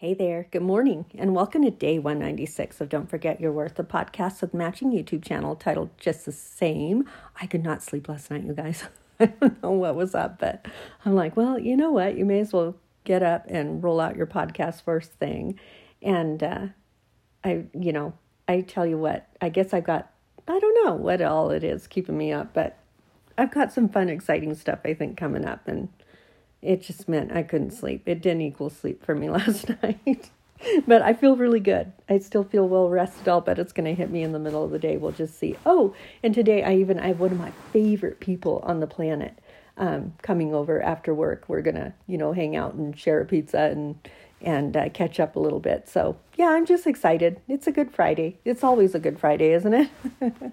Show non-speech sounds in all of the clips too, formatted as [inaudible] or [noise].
Hey there, good morning, and welcome to day 196 of Don't Forget Your Worth, the podcast with matching YouTube channel titled just the same. I could not sleep last night, you guys. [laughs] I don't know what was up, but I'm like, well, you know what? You may as well get up and roll out your podcast first thing. And uh, I, you know, I tell you what, I guess I've got, I don't know what all it is keeping me up, but I've got some fun, exciting stuff I think coming up. And it just meant I couldn't sleep. It didn't equal sleep for me [laughs] last night. but I feel really good. I still feel well rested. I'll bet it's going to hit me in the middle of the day. We'll just see. Oh, and today I even I have one of my favorite people on the planet um, coming over after work. We're gonna you know hang out and share a pizza and and uh, catch up a little bit. So yeah, I'm just excited. It's a good Friday. It's always a good Friday, isn't it? [laughs]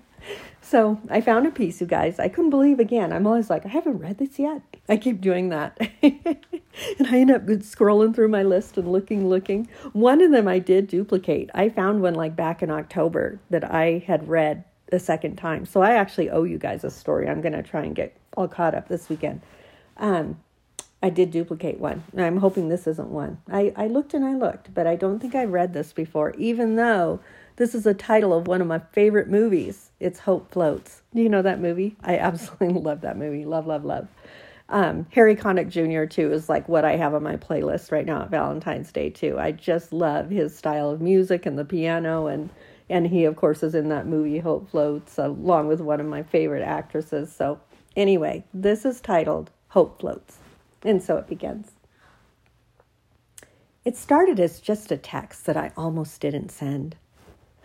So I found a piece, you guys. I couldn't believe again. I'm always like, I haven't read this yet. I keep doing that. [laughs] and I end up scrolling through my list and looking, looking. One of them I did duplicate. I found one like back in October that I had read a second time. So I actually owe you guys a story. I'm going to try and get all caught up this weekend. Um, I did duplicate one. I'm hoping this isn't one. I, I looked and I looked, but I don't think I read this before, even though this is a title of one of my favorite movies. It's Hope Floats. Do you know that movie? I absolutely [laughs] love that movie. Love, love, love. Um, Harry Connick Jr. too is like what I have on my playlist right now at Valentine's Day too. I just love his style of music and the piano and and he of course is in that movie Hope Floats along with one of my favorite actresses. So anyway, this is titled Hope Floats. And so it begins. It started as just a text that I almost didn't send.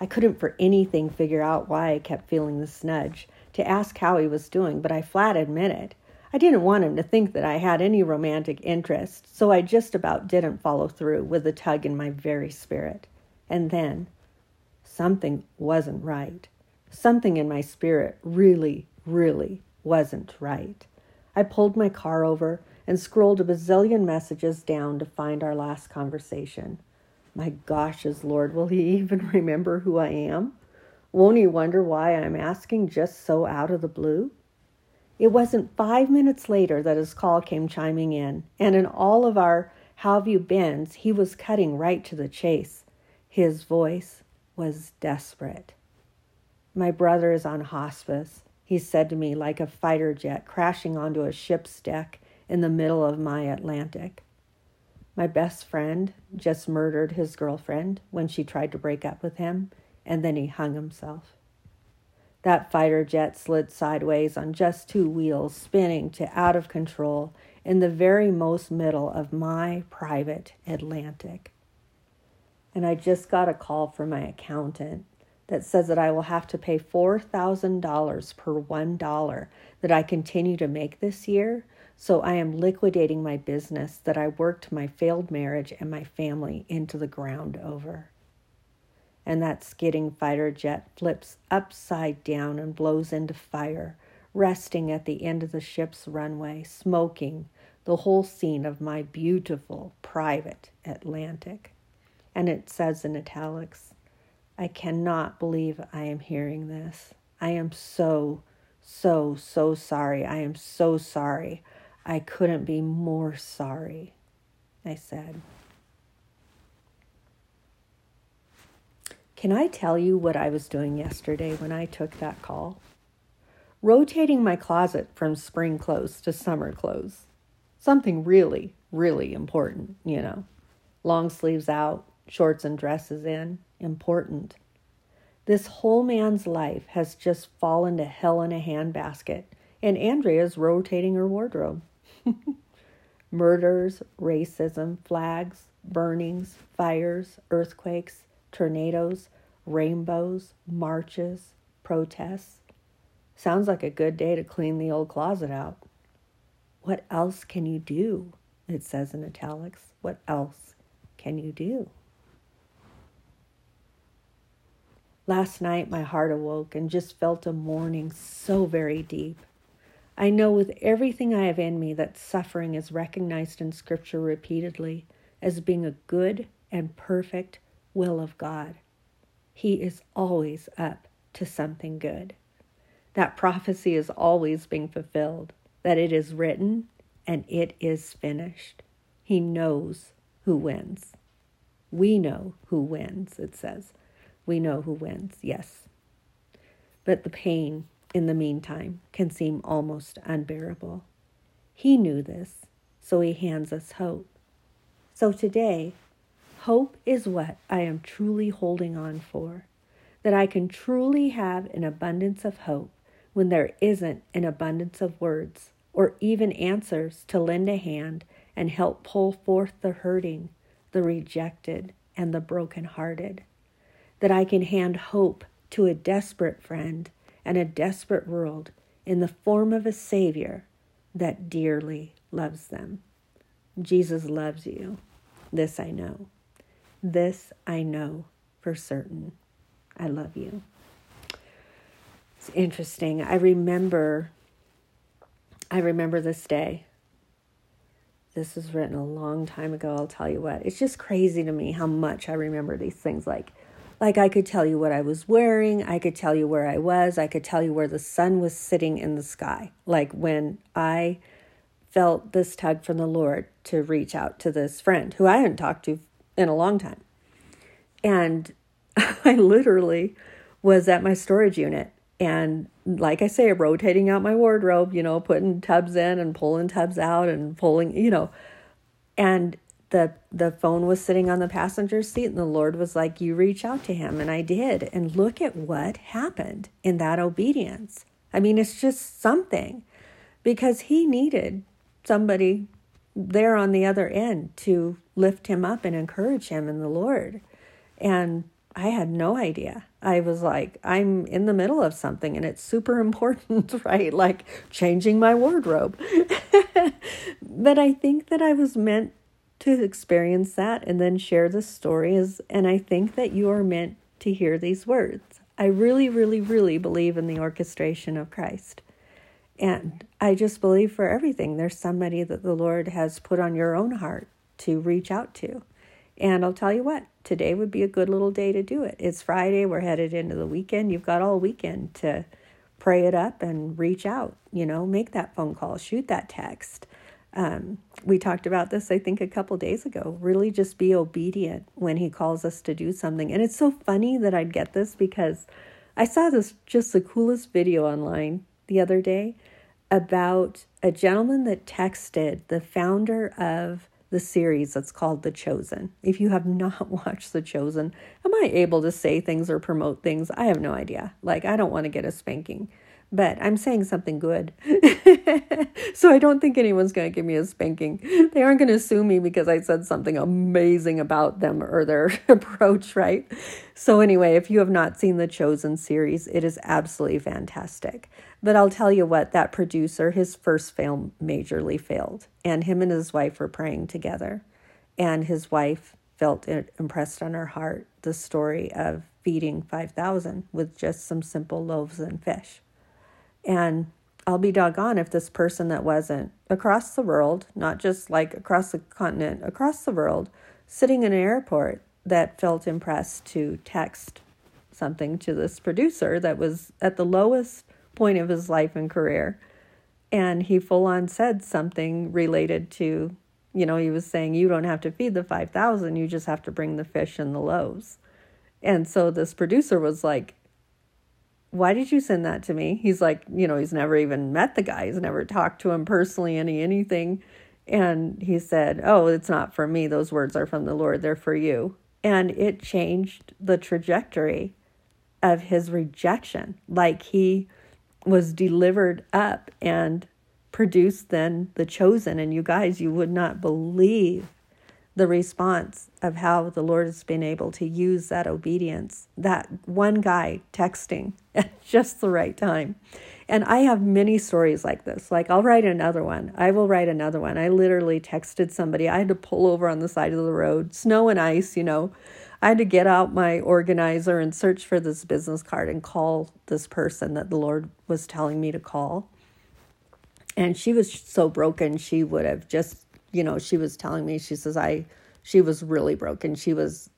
I couldn't for anything figure out why I kept feeling the snudge to ask how he was doing, but I flat admitted I didn't want him to think that I had any romantic interest, so I just about didn't follow through with the tug in my very spirit. And then something wasn't right. Something in my spirit really, really wasn't right. I pulled my car over and scrolled a bazillion messages down to find our last conversation. My gosh, as Lord, will he even [laughs] remember who I am? Won't he wonder why I'm asking just so out of the blue? It wasn't five minutes later that his call came chiming in, and in all of our how have you beens, he was cutting right to the chase. His voice was desperate. My brother is on hospice, he said to me like a fighter jet crashing onto a ship's deck in the middle of my Atlantic. My best friend just murdered his girlfriend when she tried to break up with him, and then he hung himself. That fighter jet slid sideways on just two wheels, spinning to out of control in the very most middle of my private Atlantic. And I just got a call from my accountant that says that I will have to pay $4,000 per $1 that I continue to make this year so I am liquidating my business that I worked my failed marriage and my family into the ground over. And that skidding fighter jet flips upside down and blows into fire, resting at the end of the ship's runway, smoking the whole scene of my beautiful private Atlantic. And it says in italics, I cannot believe I am hearing this. I am so, so, so sorry. I am so sorry. I couldn't be more sorry, I said. Can I tell you what I was doing yesterday when I took that call? Rotating my closet from spring clothes to summer clothes. Something really, really important, you know. Long sleeves out, shorts and dresses in. Important. This whole man's life has just fallen to hell in a handbasket, and Andrea's rotating her wardrobe. [laughs] Murders, racism, flags, burnings, fires, earthquakes, tornadoes, rainbows, marches, protests. Sounds like a good day to clean the old closet out. What else can you do? It says in italics. What else can you do? Last night, my heart awoke and just felt a mourning so very deep. I know with everything I have in me that suffering is recognized in Scripture repeatedly as being a good and perfect will of God. He is always up to something good. That prophecy is always being fulfilled, that it is written and it is finished. He knows who wins. We know who wins, it says. We know who wins, yes. But the pain in the meantime can seem almost unbearable. He knew this, so he hands us hope. So today, hope is what I am truly holding on for, that I can truly have an abundance of hope when there isn't an abundance of words or even answers to lend a hand and help pull forth the hurting, the rejected, and the broken-hearted. That I can hand hope to a desperate friend and a desperate world in the form of a Savior that dearly loves them. Jesus loves you. This I know. This I know for certain. I love you. It's interesting. I remember I remember this day. This was written a long time ago, I'll tell you what. It's just crazy to me how much I remember these things like like I could tell you what I was wearing, I could tell you where I was, I could tell you where the sun was sitting in the sky. Like when I felt this tug from the Lord to reach out to this friend who I hadn't talked to in a long time. And [laughs] I literally was at my storage unit and like I say, rotating out my wardrobe, you know, putting tubs in and pulling tubs out and pulling, you know, and the the phone was sitting on the passenger seat and the Lord was like, You reach out to him. And I did. And look at what happened in that obedience. I mean, it's just something because he needed somebody there on the other end to lift him up and encourage him in the Lord. And I had no idea. I was like, I'm in the middle of something and it's super [laughs] important, right? Like changing my wardrobe. [laughs] but I think that I was meant to experience that and then share the stories. And I think that you are meant to hear these words. I really, really, really believe in the orchestration of Christ. And I just believe for everything, there's somebody that the Lord has put on your own heart to reach out to. And I'll tell you what, today would be a good little day to do it. It's Friday, we're headed into the weekend. You've got all weekend to pray it up and reach out, you know, make that phone call, shoot that text. Um, we talked about this, I think, a couple days ago. Really just be obedient when he calls us to do something. And it's so funny that I'd get this because I saw this just the coolest video online the other day about a gentleman that texted the founder of the series that's called The Chosen. If you have [laughs] not watched The Chosen, am I able to say things or promote things? I have no idea. Like, I don't want to get a spanking but I'm saying something good. [laughs] so I don't think anyone's going to give me a spanking. They aren't going to sue me because I said something amazing about them or their [laughs] approach, right? So, anyway, if you have not seen the Chosen series, it is absolutely fantastic. But I'll tell you what, that producer, his first film majorly failed, and him and his wife were praying together. And his wife felt impressed on her heart the story of feeding 5,000 with just some simple loaves and fish. And I'll be doggone if this person that wasn't across the world, not just like across the continent, across the world, sitting in an airport that felt impressed to text something to this producer that was at the lowest point of his life and career. And he full on said something related to, you know, he was saying, you don't have to feed the 5,000, you just have to bring the fish and the loaves. And so this producer was like, why did you send that to me? He's like, you know, he's never even met the guy. He's never talked to him personally, any anything. And he said, Oh, it's not for me. Those words are from the Lord. They're for you. And it changed the trajectory of his rejection. Like he was delivered up and produced then the chosen. And you guys, you would not believe the response of how the Lord has been able to use that obedience, that one guy texting [laughs] at just the right time. And I have many stories like this. Like, I'll write another one. I will write another one. I literally texted somebody. I had to pull over on the side of the road, snow and ice, you know. I had to get out my organizer and search for this business card and call this person that the Lord was telling me to call. And she was so broken, she would have just you know, she was telling me, she says, I, she was really broken. She was,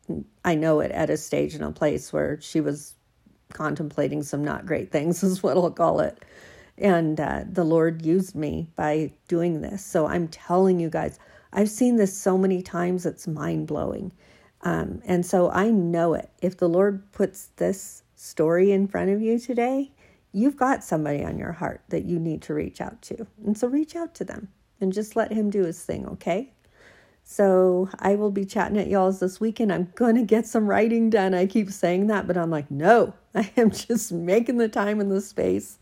I know it, at a stage in a place where she was contemplating some not great things, [laughs] is what I'll call it. And uh, the Lord used me by doing this. So I'm telling you guys, I've seen this so many times, it's mind blowing. Um, and so I know it. If the Lord puts this story in front of you today, you've got somebody on your heart that you need to reach out to. And so reach out to them and just let Him do His thing, okay? So I will be chatting at y'all's this weekend. I'm going to get some writing done. I keep saying that, but I'm like, no, [laughs] I am just making the time and the space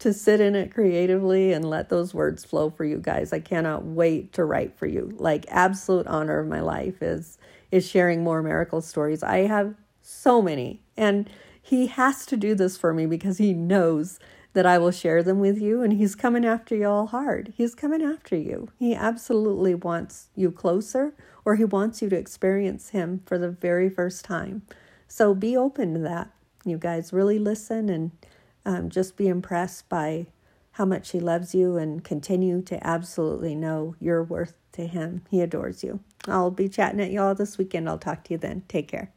to sit in it creatively and let those words flow for you guys. I cannot wait to write for you. Like absolute honor of my life is is sharing more miracle stories. I have so many. And he has to do this for me because he knows that I will share them with you, and He's coming after you all hard. He's coming after you. He absolutely wants you closer, or He wants you to experience Him for the very first time. So be open to that. You guys really listen and um, just be impressed by how much He loves you and continue to absolutely know your worth to Him. He adores you. I'll be chatting at y'all this weekend. I'll talk to you then. Take care.